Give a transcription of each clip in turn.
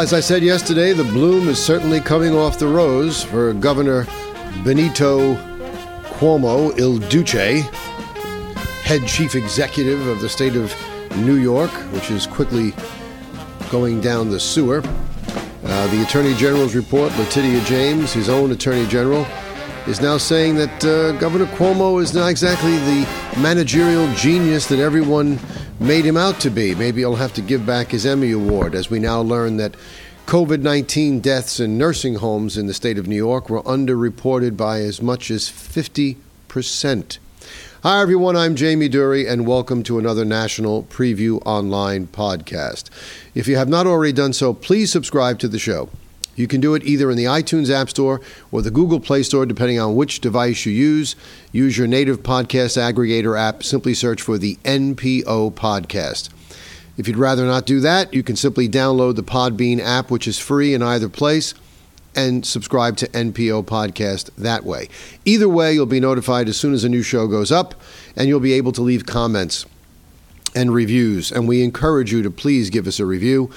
As I said yesterday, the bloom is certainly coming off the rose for Governor Benito Cuomo Il Duce, head chief executive of the state of New York, which is quickly going down the sewer. Uh, the Attorney General's report, Letitia James, his own Attorney General, is now saying that uh, Governor Cuomo is not exactly the managerial genius that everyone made him out to be. Maybe he'll have to give back his Emmy Award as we now learn that COVID 19 deaths in nursing homes in the state of New York were underreported by as much as 50%. Hi, everyone. I'm Jamie Dury, and welcome to another National Preview Online podcast. If you have not already done so, please subscribe to the show. You can do it either in the iTunes App Store or the Google Play Store, depending on which device you use. Use your native podcast aggregator app. Simply search for the NPO podcast. If you'd rather not do that, you can simply download the Podbean app, which is free in either place, and subscribe to NPO Podcast that way. Either way, you'll be notified as soon as a new show goes up, and you'll be able to leave comments and reviews. And we encourage you to please give us a review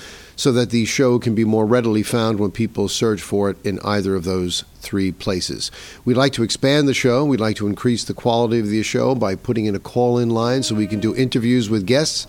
so that the show can be more readily found when people search for it in either of those three places. We'd like to expand the show. We'd like to increase the quality of the show by putting in a call in line so we can do interviews with guests.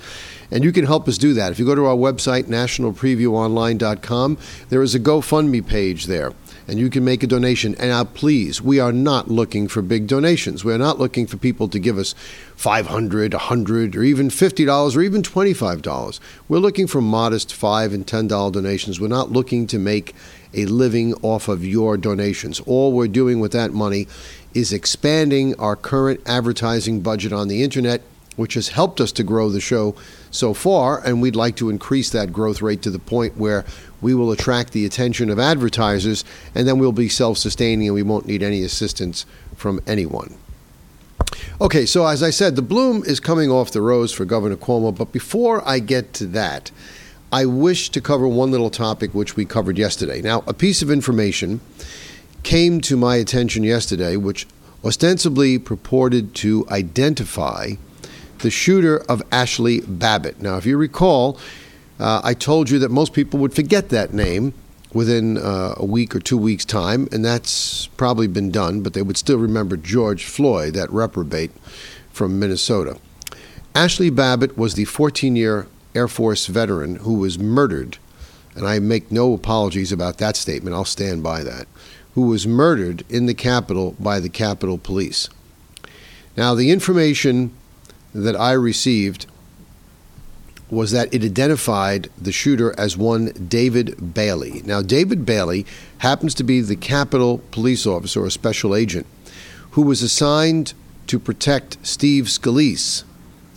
And you can help us do that. If you go to our website, nationalpreviewonline.com, there is a GoFundMe page there and you can make a donation. And now, please, we are not looking for big donations. We're not looking for people to give us $500, 100, or even $50 or even $25. We're looking for modest 5 and $10 donations. We're not looking to make a living off of your donations. All we're doing with that money is expanding our current advertising budget on the internet, which has helped us to grow the show so far, and we'd like to increase that growth rate to the point where we will attract the attention of advertisers, and then we'll be self sustaining and we won't need any assistance from anyone. Okay, so as I said, the bloom is coming off the rose for Governor Cuomo, but before I get to that, I wish to cover one little topic which we covered yesterday. Now, a piece of information came to my attention yesterday which ostensibly purported to identify the shooter of Ashley Babbitt. Now, if you recall, uh, I told you that most people would forget that name within uh, a week or two weeks' time, and that's probably been done, but they would still remember George Floyd, that reprobate from Minnesota. Ashley Babbitt was the 14 year Air Force veteran who was murdered, and I make no apologies about that statement, I'll stand by that, who was murdered in the Capitol by the Capitol Police. Now, the information that I received was that it identified the shooter as one David Bailey. Now, David Bailey happens to be the Capitol police officer or special agent who was assigned to protect Steve Scalise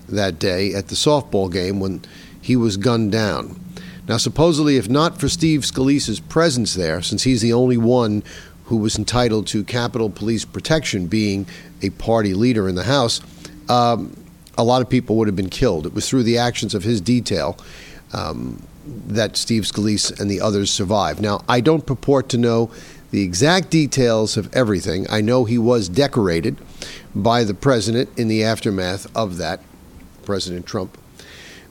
that day at the softball game when he was gunned down. Now, supposedly, if not for Steve Scalise's presence there, since he's the only one who was entitled to Capitol Police protection, being a party leader in the House, um, a lot of people would have been killed. It was through the actions of his detail um, that Steve Scalise and the others survived. Now, I don't purport to know the exact details of everything. I know he was decorated by the president in the aftermath of that, President Trump.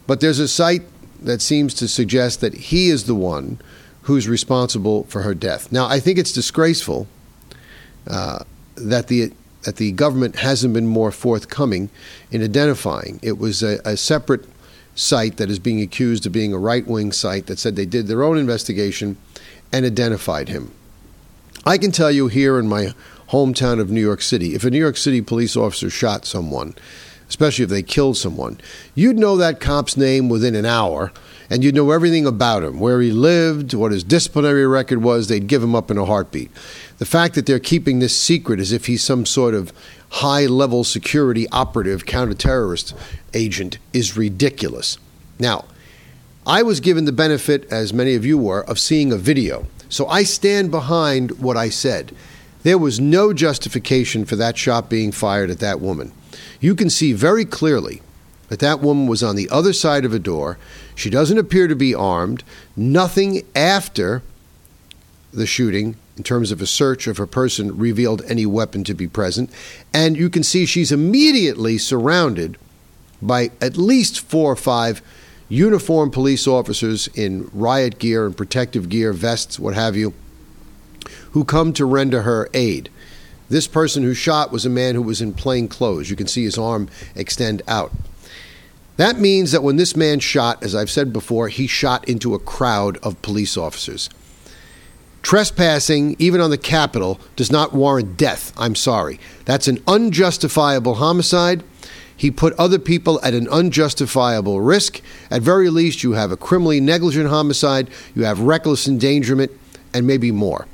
But there's a site that seems to suggest that he is the one who's responsible for her death. Now, I think it's disgraceful uh, that the that the government hasn't been more forthcoming in identifying. It was a, a separate site that is being accused of being a right wing site that said they did their own investigation and identified him. I can tell you here in my hometown of New York City, if a New York City police officer shot someone, especially if they killed someone, you'd know that cop's name within an hour and you'd know everything about him, where he lived, what his disciplinary record was. They'd give him up in a heartbeat the fact that they're keeping this secret as if he's some sort of high level security operative, counterterrorist agent, is ridiculous. Now, I was given the benefit, as many of you were, of seeing a video. So I stand behind what I said. There was no justification for that shot being fired at that woman. You can see very clearly that that woman was on the other side of a door. She doesn't appear to be armed. Nothing after the shooting in terms of a search of her person revealed any weapon to be present. And you can see she's immediately surrounded by at least four or five uniformed police officers in riot gear and protective gear, vests, what have you, who come to render her aid. This person who shot was a man who was in plain clothes. You can see his arm extend out. That means that when this man shot, as I've said before, he shot into a crowd of police officers. Trespassing, even on the Capitol, does not warrant death. I'm sorry. That's an unjustifiable homicide. He put other people at an unjustifiable risk. At very least, you have a criminally negligent homicide, you have reckless endangerment, and maybe more.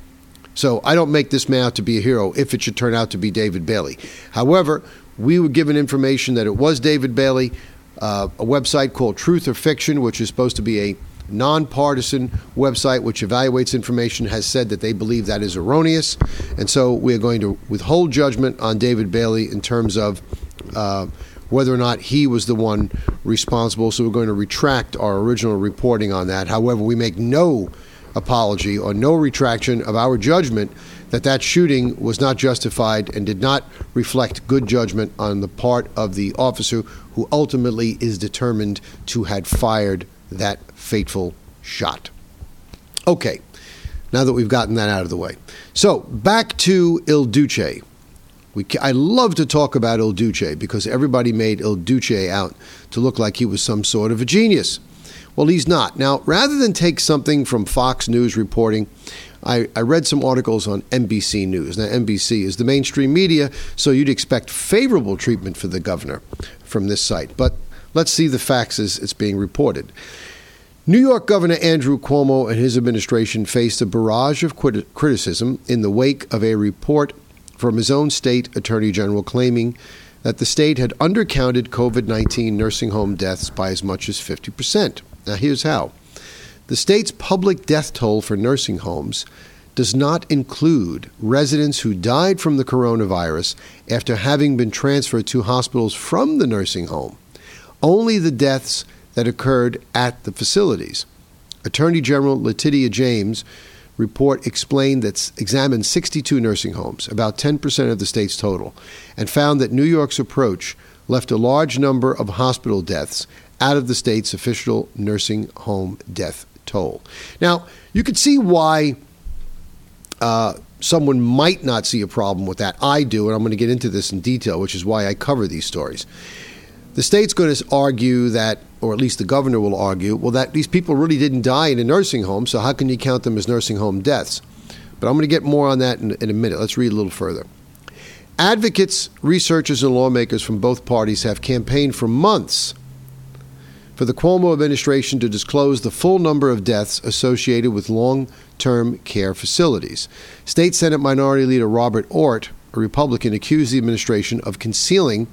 So I don't make this man out to be a hero if it should turn out to be David Bailey. However, we were given information that it was David Bailey. Uh, a website called Truth or Fiction, which is supposed to be a nonpartisan website which evaluates information, has said that they believe that is erroneous. And so we are going to withhold judgment on David Bailey in terms of uh, whether or not he was the one responsible. So we're going to retract our original reporting on that. However, we make no apology or no retraction of our judgment that that shooting was not justified and did not reflect good judgment on the part of the officer who ultimately is determined to had fired that fateful shot. Okay, now that we've gotten that out of the way. So, back to Il Duce. We, I love to talk about Il Duce because everybody made Il Duce out to look like he was some sort of a genius. Well, he's not. Now, rather than take something from Fox News reporting, I, I, read some articles on NBC News. Now, NBC is the mainstream media, so you'd expect favorable treatment for the governor from this site. But let's see the facts as it's being reported. New York Governor Andrew Cuomo and his administration faced a barrage of criticism in the wake of a report from his own state attorney general claiming that the state had undercounted COVID 19 nursing home deaths by as much as 50%. Now, here's how the state's public death toll for nursing homes does not include residents who died from the coronavirus after having been transferred to hospitals from the nursing home, only the deaths that occurred at the facilities. Attorney General Letitia James report explained that examined 62 nursing homes, about 10% of the state's total, and found that New York's approach left a large number of hospital deaths out of the state's official nursing home death toll. Now, you could see why uh, someone might not see a problem with that. I do, and I'm going to get into this in detail, which is why I cover these stories. The state's going to argue that, or at least the governor will argue, well, that these people really didn't die in a nursing home, so how can you count them as nursing home deaths? But I'm going to get more on that in, in a minute. Let's read a little further. Advocates, researchers, and lawmakers from both parties have campaigned for months for the Cuomo administration to disclose the full number of deaths associated with long term care facilities. State Senate Minority Leader Robert Ortt, a Republican, accused the administration of concealing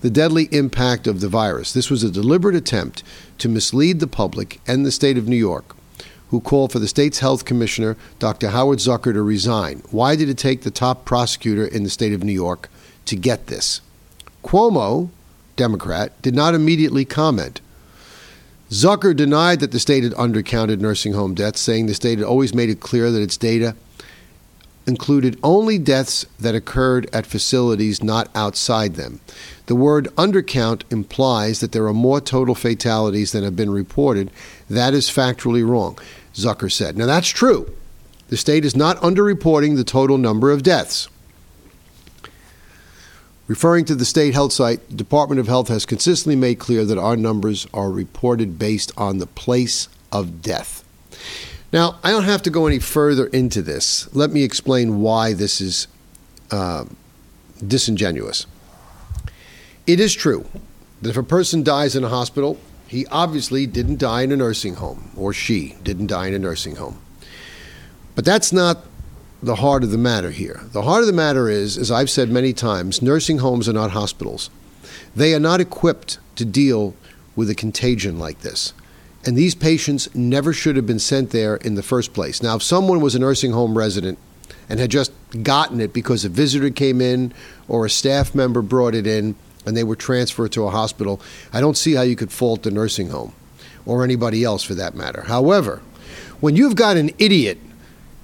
the deadly impact of the virus. This was a deliberate attempt to mislead the public and the state of New York, who called for the state's health commissioner, Dr. Howard Zucker, to resign. Why did it take the top prosecutor in the state of New York to get this? Cuomo, Democrat, did not immediately comment. Zucker denied that the state had undercounted nursing home deaths, saying the state had always made it clear that its data included only deaths that occurred at facilities not outside them. The word undercount implies that there are more total fatalities than have been reported. That is factually wrong, Zucker said. Now, that's true. The state is not underreporting the total number of deaths. Referring to the state health site, the Department of Health has consistently made clear that our numbers are reported based on the place of death. Now, I don't have to go any further into this. Let me explain why this is uh, disingenuous. It is true that if a person dies in a hospital, he obviously didn't die in a nursing home, or she didn't die in a nursing home. But that's not the heart of the matter here. The heart of the matter is, as I've said many times, nursing homes are not hospitals. They are not equipped to deal with a contagion like this. And these patients never should have been sent there in the first place. Now, if someone was a nursing home resident and had just gotten it because a visitor came in or a staff member brought it in and they were transferred to a hospital, I don't see how you could fault the nursing home or anybody else for that matter. However, when you've got an idiot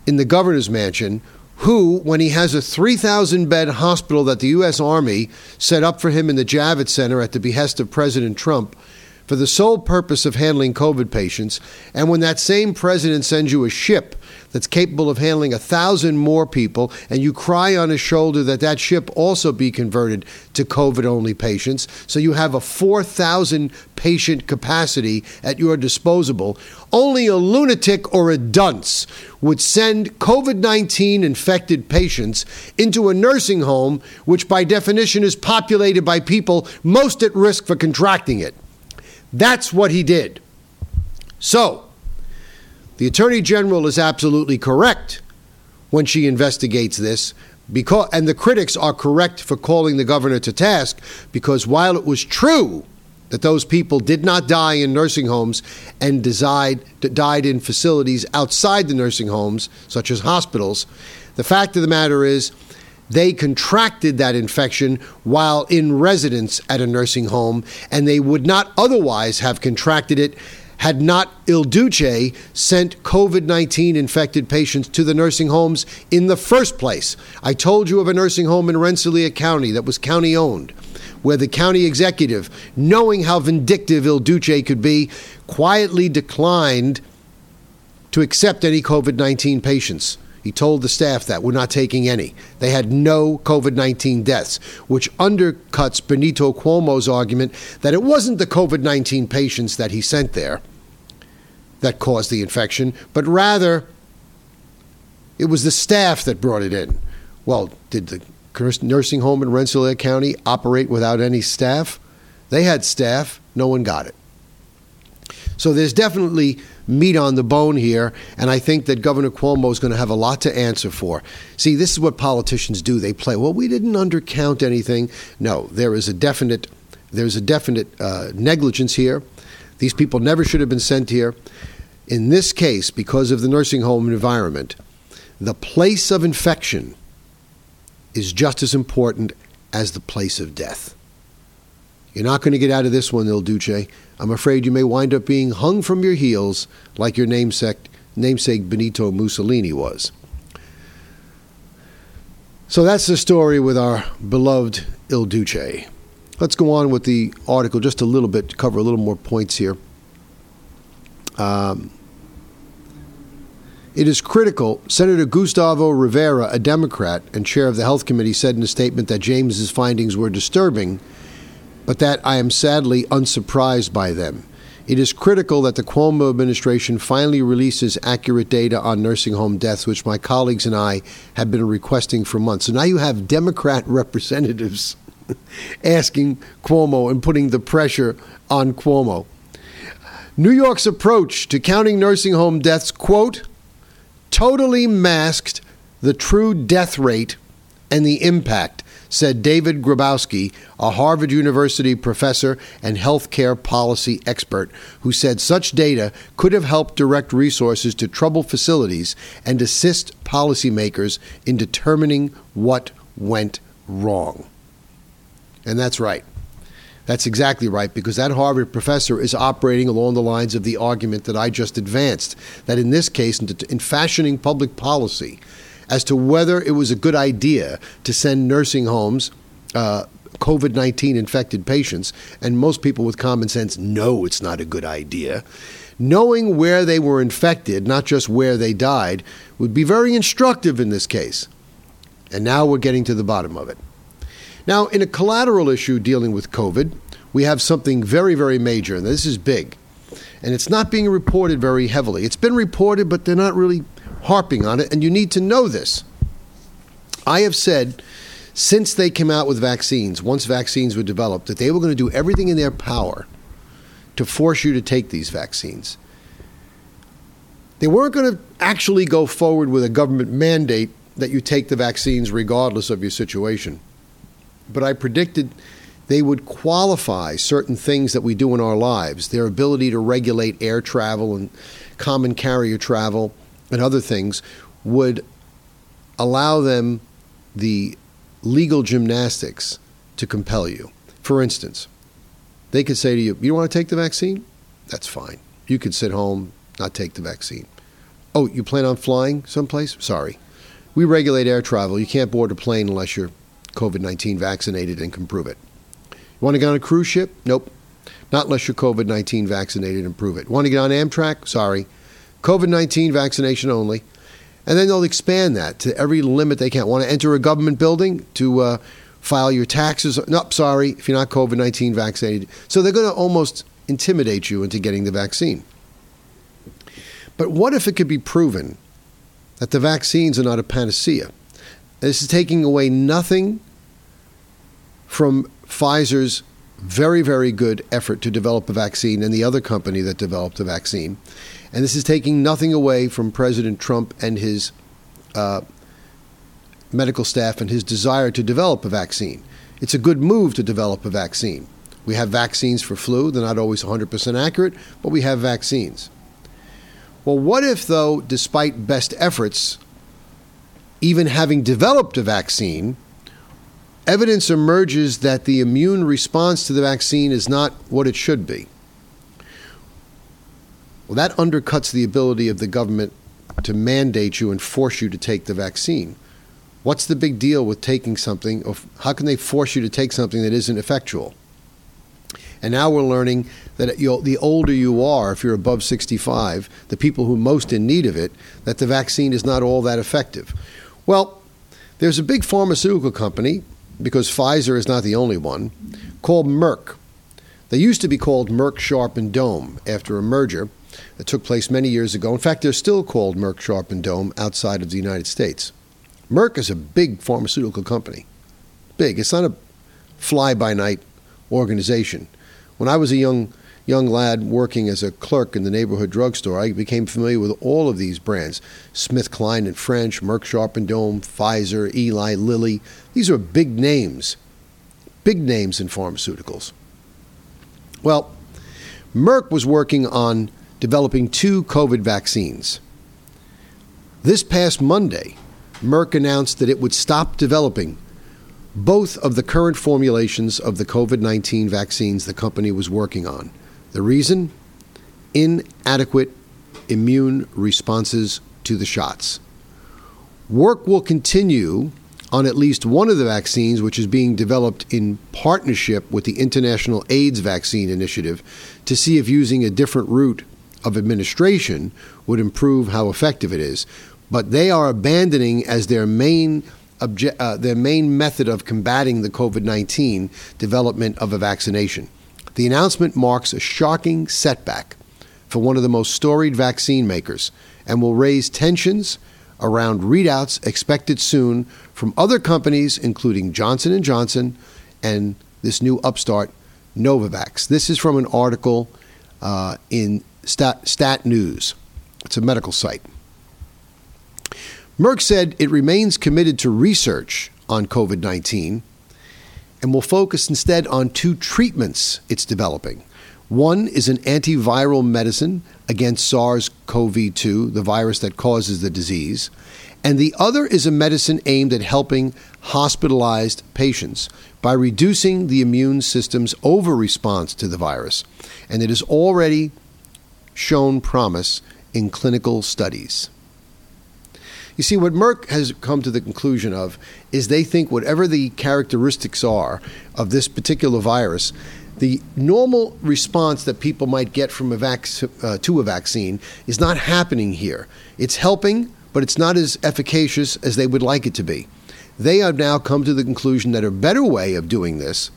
in the governor's mansion who, when he has a 3,000 bed hospital that the U.S. Army set up for him in the Javits Center at the behest of President Trump, for the sole purpose of handling COVID patients, and when that same president sends you a ship that's capable of handling a thousand more people, and you cry on his shoulder that that ship also be converted to COVID only patients, so you have a 4,000 patient capacity at your disposal, only a lunatic or a dunce would send COVID 19 infected patients into a nursing home, which by definition is populated by people most at risk for contracting it. That's what he did. So, the Attorney General is absolutely correct when she investigates this. Because, and the critics are correct for calling the governor to task because while it was true that those people did not die in nursing homes and died, died in facilities outside the nursing homes, such as hospitals, the fact of the matter is they contracted that infection while in residence at a nursing home, and they would not otherwise have contracted it had not Il Duce sent COVID 19 infected patients to the nursing homes in the first place. I told you of a nursing home in Rensselaer County that was county owned, where the county executive, knowing how vindictive Il Duce could be, quietly declined to accept any COVID 19 patients. He told the staff that we're not taking any. They had no COVID 19 deaths, which undercuts Benito Cuomo's argument that it wasn't the COVID 19 patients that he sent there that caused the infection, but rather it was the staff that brought it in. Well, did the nursing home in Rensselaer County operate without any staff? They had staff, no one got it. So there's definitely meat on the bone here, and I think that Governor Cuomo is going to have a lot to answer for. See, this is what politicians do. They play, well, we didn't undercount anything. No, there is a definite there's a definite uh, negligence here. These people never should have been sent here. In this case, because of the nursing home environment, the place of infection is just as important as the place of death. You're not going to get out of this one, Il Duce. I'm afraid you may wind up being hung from your heels like your namesake, Benito Mussolini was. So that's the story with our beloved Il Duce. Let's go on with the article just a little bit to cover a little more points here. Um, it is critical. Senator Gustavo Rivera, a Democrat and chair of the Health Committee, said in a statement that James's findings were disturbing but that I am sadly unsurprised by them. It is critical that the Cuomo administration finally releases accurate data on nursing home deaths, which my colleagues and I have been requesting for months. So now you have Democrat representatives asking Cuomo and putting the pressure on Cuomo. New York's approach to counting nursing home deaths, quote, totally masked the true death rate and the impact said David Grabowski, a Harvard University professor and healthcare policy expert, who said such data could have helped direct resources to troubled facilities and assist policymakers in determining what went wrong. And that's right. That's exactly right, because that Harvard professor is operating along the lines of the argument that I just advanced. That in this case, in fashioning public policy, as to whether it was a good idea to send nursing homes uh, COVID 19 infected patients, and most people with common sense know it's not a good idea. Knowing where they were infected, not just where they died, would be very instructive in this case. And now we're getting to the bottom of it. Now, in a collateral issue dealing with COVID, we have something very, very major, and this is big. And it's not being reported very heavily. It's been reported, but they're not really harping on it, and you need to know this. I have said since they came out with vaccines, once vaccines were developed, that they were going to do everything in their power to force you to take these vaccines. They weren't going to actually go forward with a government mandate that you take the vaccines regardless of your situation. But I predicted they would qualify certain things that we do in our lives, their ability to regulate air travel and common carrier travel and other things would allow them the legal gymnastics to compel you. For instance, they could say to you, You want to take the vaccine? That's fine. You could sit home, not take the vaccine. Oh, you plan on flying someplace? Sorry. We regulate air travel. You can't board a plane unless you're COVID 19 vaccinated and can prove it. You want to get on a cruise ship? Nope. Not unless you're COVID 19 vaccinated and prove it. Want to get on Amtrak? Sorry. COVID 19 vaccination only. And then they'll expand that to every limit they can. Want to enter a government building to uh, file your taxes? Nope, sorry, if you're not COVID 19 vaccinated. So they're going to almost intimidate you into getting the vaccine. But what if it could be proven that the vaccines are not a panacea? This is taking away nothing from Pfizer's very, very good effort to develop a vaccine and the other company that developed the vaccine. And this is taking nothing away from President Trump and his uh, medical staff and his desire to develop a vaccine. It's a good move to develop a vaccine. We have vaccines for flu, they're not always 100% accurate, but we have vaccines. Well, what if, though, despite best efforts, even having developed a vaccine, evidence emerges that the immune response to the vaccine is not what it should be. Well, that undercuts the ability of the government to mandate you and force you to take the vaccine. What's the big deal with taking something? Or how can they force you to take something that isn't effectual? And now we're learning that the older you are, if you're above 65, the people who are most in need of it, that the vaccine is not all that effective. Well, there's a big pharmaceutical company because Pfizer is not the only one, called Merck. They used to be called Merck Sharp and Dohme after a merger that took place many years ago. In fact, they're still called Merck Sharp and Dohme outside of the United States. Merck is a big pharmaceutical company. Big. It's not a fly by night organization. When I was a young young lad working as a clerk in the neighborhood drugstore, I became familiar with all of these brands Smith Kline and French, Merck Sharp and Dohme, Pfizer, Eli Lilly. These are big names, big names in pharmaceuticals. Well, Merck was working on developing two COVID vaccines. This past Monday, Merck announced that it would stop developing both of the current formulations of the COVID 19 vaccines the company was working on. The reason? Inadequate immune responses to the shots. Work will continue on at least one of the vaccines, which is being developed in partnership with the International AIDS Vaccine Initiative, to see if using a different route of administration would improve how effective it is. But they are abandoning as their main obje- uh, their main method of combating the COVID 19 development of a vaccination. The announcement marks a shocking setback for one of the most storied vaccine makers and will raise tensions around readouts expected soon from other companies including Johnson & Johnson and this new upstart Novavax. This is from an article uh, in Stat, Stat News. It's a medical site. Merck said it remains committed to research on COVID 19 and will focus instead on two treatments it's developing. One is an antiviral medicine against SARS CoV 2, the virus that causes the disease, and the other is a medicine aimed at helping hospitalized patients by reducing the immune system's overresponse to the virus. And it is already shown promise in clinical studies. You see, what Merck has come to the conclusion of is they think whatever the characteristics are of this particular virus, the normal response that people might get from a vac- uh, to a vaccine is not happening here. It's helping, but it's not as efficacious as they would like it to be. They have now come to the conclusion that a better way of doing this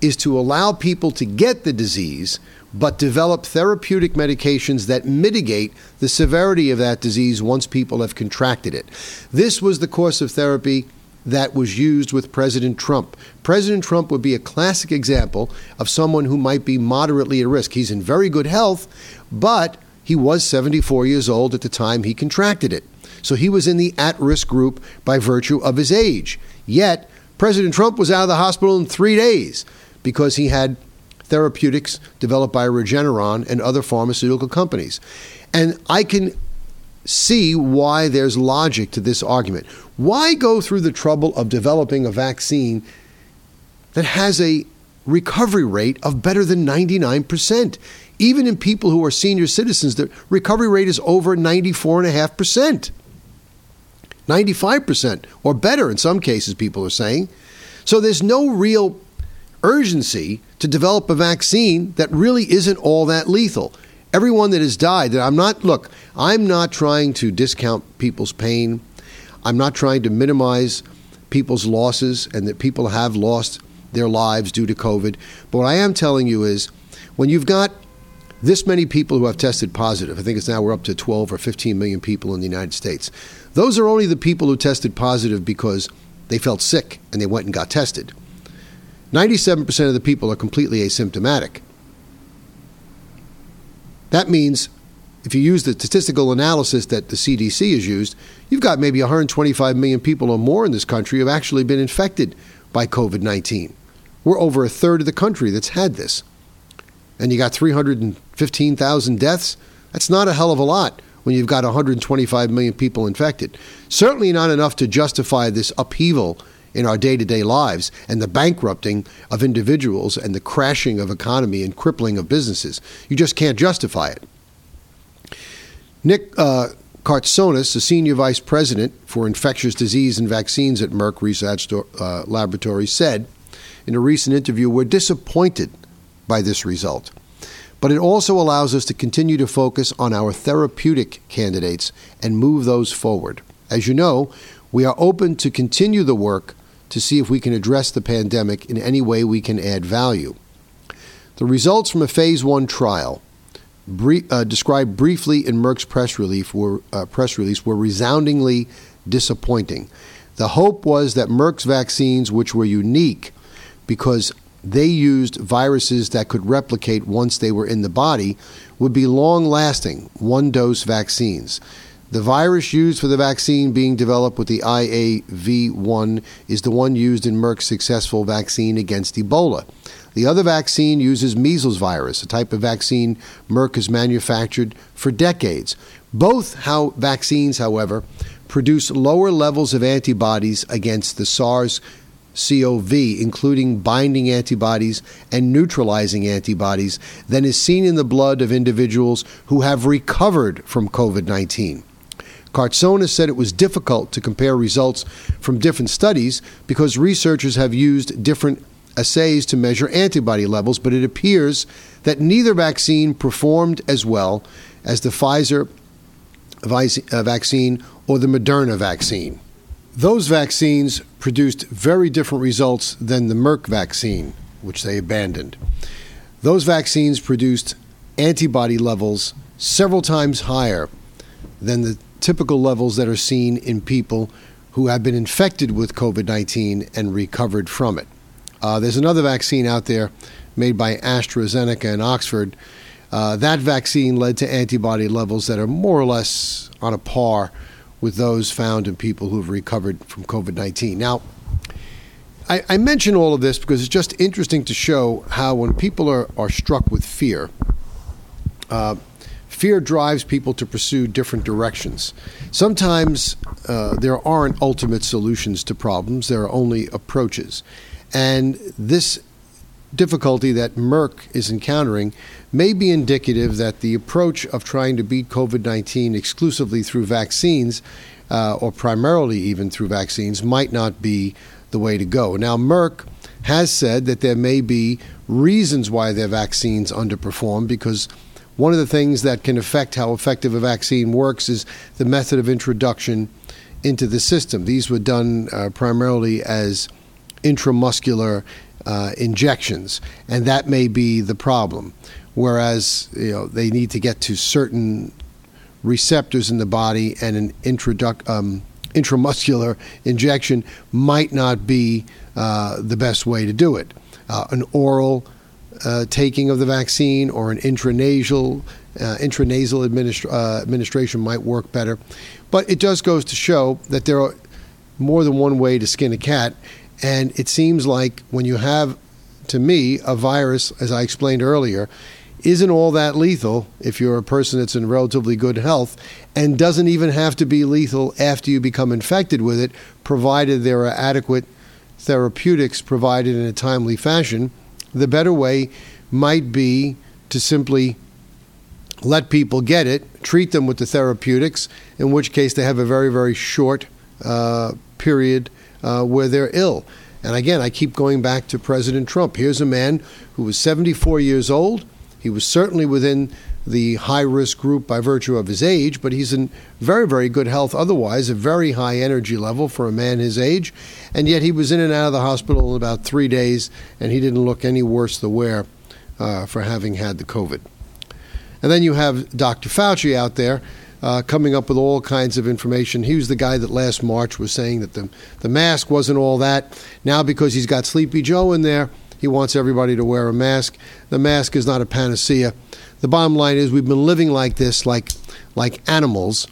is to allow people to get the disease but develop therapeutic medications that mitigate the severity of that disease once people have contracted it. This was the course of therapy that was used with President Trump. President Trump would be a classic example of someone who might be moderately at risk. He's in very good health, but he was 74 years old at the time he contracted it. So he was in the at risk group by virtue of his age. Yet, President Trump was out of the hospital in three days because he had therapeutics developed by Regeneron and other pharmaceutical companies. And I can see why there's logic to this argument. Why go through the trouble of developing a vaccine that has a recovery rate of better than 99%? Even in people who are senior citizens, the recovery rate is over 94.5%. 95% or better in some cases, people are saying. So there's no real urgency to develop a vaccine that really isn't all that lethal. Everyone that has died, that I'm not, look, I'm not trying to discount people's pain. I'm not trying to minimize people's losses and that people have lost their lives due to COVID. But what I am telling you is when you've got this many people who have tested positive, I think it's now we're up to 12 or 15 million people in the United States. Those are only the people who tested positive because they felt sick and they went and got tested. 97% of the people are completely asymptomatic. That means if you use the statistical analysis that the CDC has used, you've got maybe 125 million people or more in this country who have actually been infected by COVID 19. We're over a third of the country that's had this. And you got 315,000 deaths. That's not a hell of a lot when you've got 125 million people infected. Certainly not enough to justify this upheaval in our day to day lives and the bankrupting of individuals and the crashing of economy and crippling of businesses. You just can't justify it. Nick uh, Kartsonis, the senior vice president for infectious disease and vaccines at Merck Research uh, Laboratories, said in a recent interview, We're disappointed by this result. But it also allows us to continue to focus on our therapeutic candidates and move those forward. As you know, we are open to continue the work to see if we can address the pandemic in any way we can add value. The results from a phase one trial, uh, described briefly in Merck's press release, were, uh, press release, were resoundingly disappointing. The hope was that Merck's vaccines, which were unique because they used viruses that could replicate once they were in the body, would be long lasting, one dose vaccines. The virus used for the vaccine being developed with the IAVI is the one used in Merck's successful vaccine against Ebola. The other vaccine uses measles virus, a type of vaccine Merck has manufactured for decades. Both how vaccines, however, produce lower levels of antibodies against the SARS CoV, including binding antibodies and neutralizing antibodies, than is seen in the blood of individuals who have recovered from COVID 19. Kartsonis said it was difficult to compare results from different studies because researchers have used different assays to measure antibody levels, but it appears that neither vaccine performed as well as the Pfizer uh, vaccine or the Moderna vaccine. Those vaccines produced very different results than the Merck vaccine, which they abandoned. Those vaccines produced antibody levels several times higher than the typical levels that are seen in people who have been infected with COVID 19 and recovered from it. Uh, there's another vaccine out there made by AstraZeneca in Oxford. Uh, that vaccine led to antibody levels that are more or less on a par with those found in people who've recovered from COVID 19. Now, I, I, mention all of this because it's just interesting to show how when people are, are struck with fear, uh, fear drives people to pursue different directions. Sometimes uh, there aren't ultimate solutions to problems, there are only approaches. And this difficulty that Merck is encountering may be indicative that the approach of trying to beat COVID 19 exclusively through vaccines, uh, or primarily even through vaccines, might not be the way to go. Now, Merck has said that there may be reasons why their vaccines underperform because one of the things that can affect how effective a vaccine works is the method of introduction into the system. These were done uh, primarily as intramuscular uh, injections, and that may be the problem. Whereas you know they need to get to certain receptors in the body, and an introduc- um, intramuscular injection might not be uh, the best way to do it. Uh, an oral uh, taking of the vaccine or an intranasal uh, intranasal administra- uh, administration might work better. But it just goes to show that there are more than one way to skin a cat, and it seems like when you have, to me, a virus, as I explained earlier, isn't all that lethal if you're a person that's in relatively good health and doesn't even have to be lethal after you become infected with it, provided there are adequate therapeutics provided in a timely fashion the better way might be to simply let people get it, treat them with the therapeutics, in which case they have a very, very short uh, period uh, where they're ill. And again, I keep going back to President Trump. Here's a man who was 74 years old. He was certainly within the high risk group by virtue of his age, but he's in very, very good health otherwise, a very high energy level for a man his age. And yet he was in and out of the hospital in about three days, and he didn't look any worse the wear uh, for having had the COVID. And then you have Dr. Fauci out there uh, coming up with all kinds of information. He was the guy that last March was saying that the, the mask wasn't all that. Now, because he's got Sleepy Joe in there, he wants everybody to wear a mask. The mask is not a panacea. The bottom line is we've been living like this, like, like animals,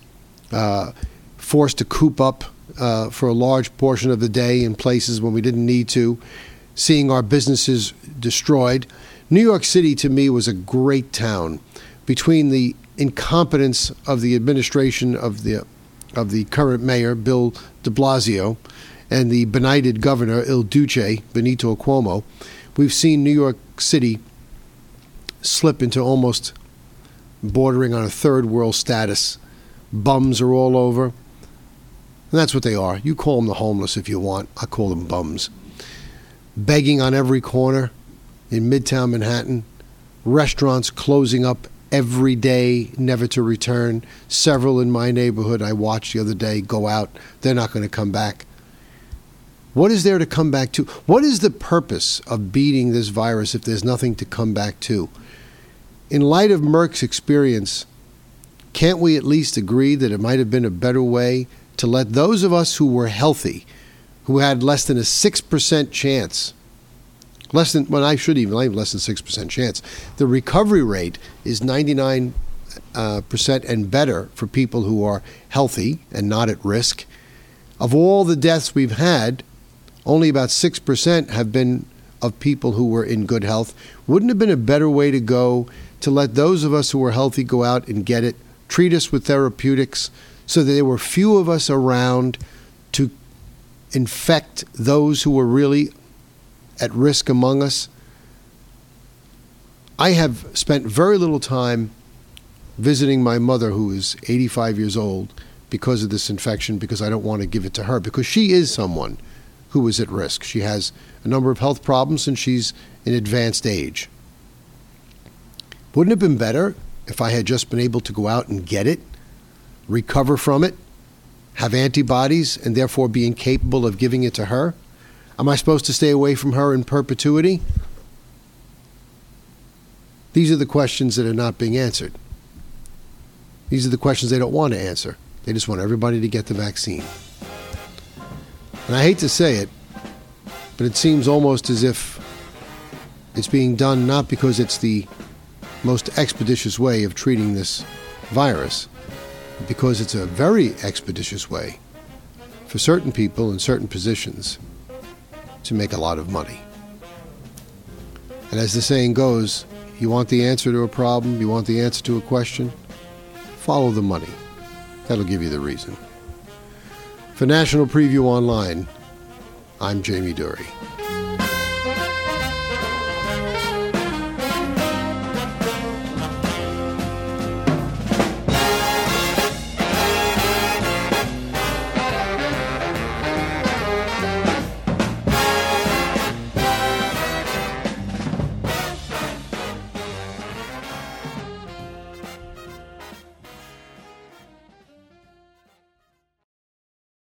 uh, forced to coop up uh, for a large portion of the day in places when we didn't need to, seeing our businesses destroyed. New York City, to me, was a great town. Between the incompetence of the administration of the of the current mayor Bill De Blasio and the benighted governor Il Duce Benito Cuomo, we've seen New York City slip into almost bordering on a third world status. Bums are all over. And that's what they are. You call them the homeless if you want. I call them bums. Begging on every corner in Midtown Manhattan. Restaurants closing up every day, never to return. Several in my neighborhood I watched the other day go out. They're not going to come back. What is there to come back to? What is the purpose of beating this virus if there's nothing to come back to? In light of Merck's experience, can't we at least agree that it might have been a better way to let those of us who were healthy, who had less than a 6% chance, less than, well, I should even, I have less than 6% chance. The recovery rate is 99 uh, percent and better for people who are healthy and not at risk. Of all the deaths we've had, only about 6% have been of people who were in good health. Wouldn't have been a better way to go to let those of us who were healthy go out and get it, treat us with therapeutics so that there were few of us around to infect those who were really at risk among us. I have spent very little time visiting my mother, who is 85 years old, because of this infection, because I don't want to give it to her, because she is someone who is at risk. She has a number of health problems and she's in advanced age. Wouldn't it have been better if I had just been able to go out and get it, recover from it, have antibodies, and therefore be incapable of giving it to her? Am I supposed to stay away from her in perpetuity? These are the questions that are not being answered. These are the questions they don't want to answer. They just want everybody to get the vaccine. And I hate to say it, but it seems almost as if it's being done not because it's the most expeditious way of treating this virus, but because it's a very expeditious way for certain people in certain positions to make a lot of money. And as the saying goes, you want the answer to a problem, you want the answer to a question, follow the money. That'll give you the reason. For National Preview Online, I'm Jamie Dury.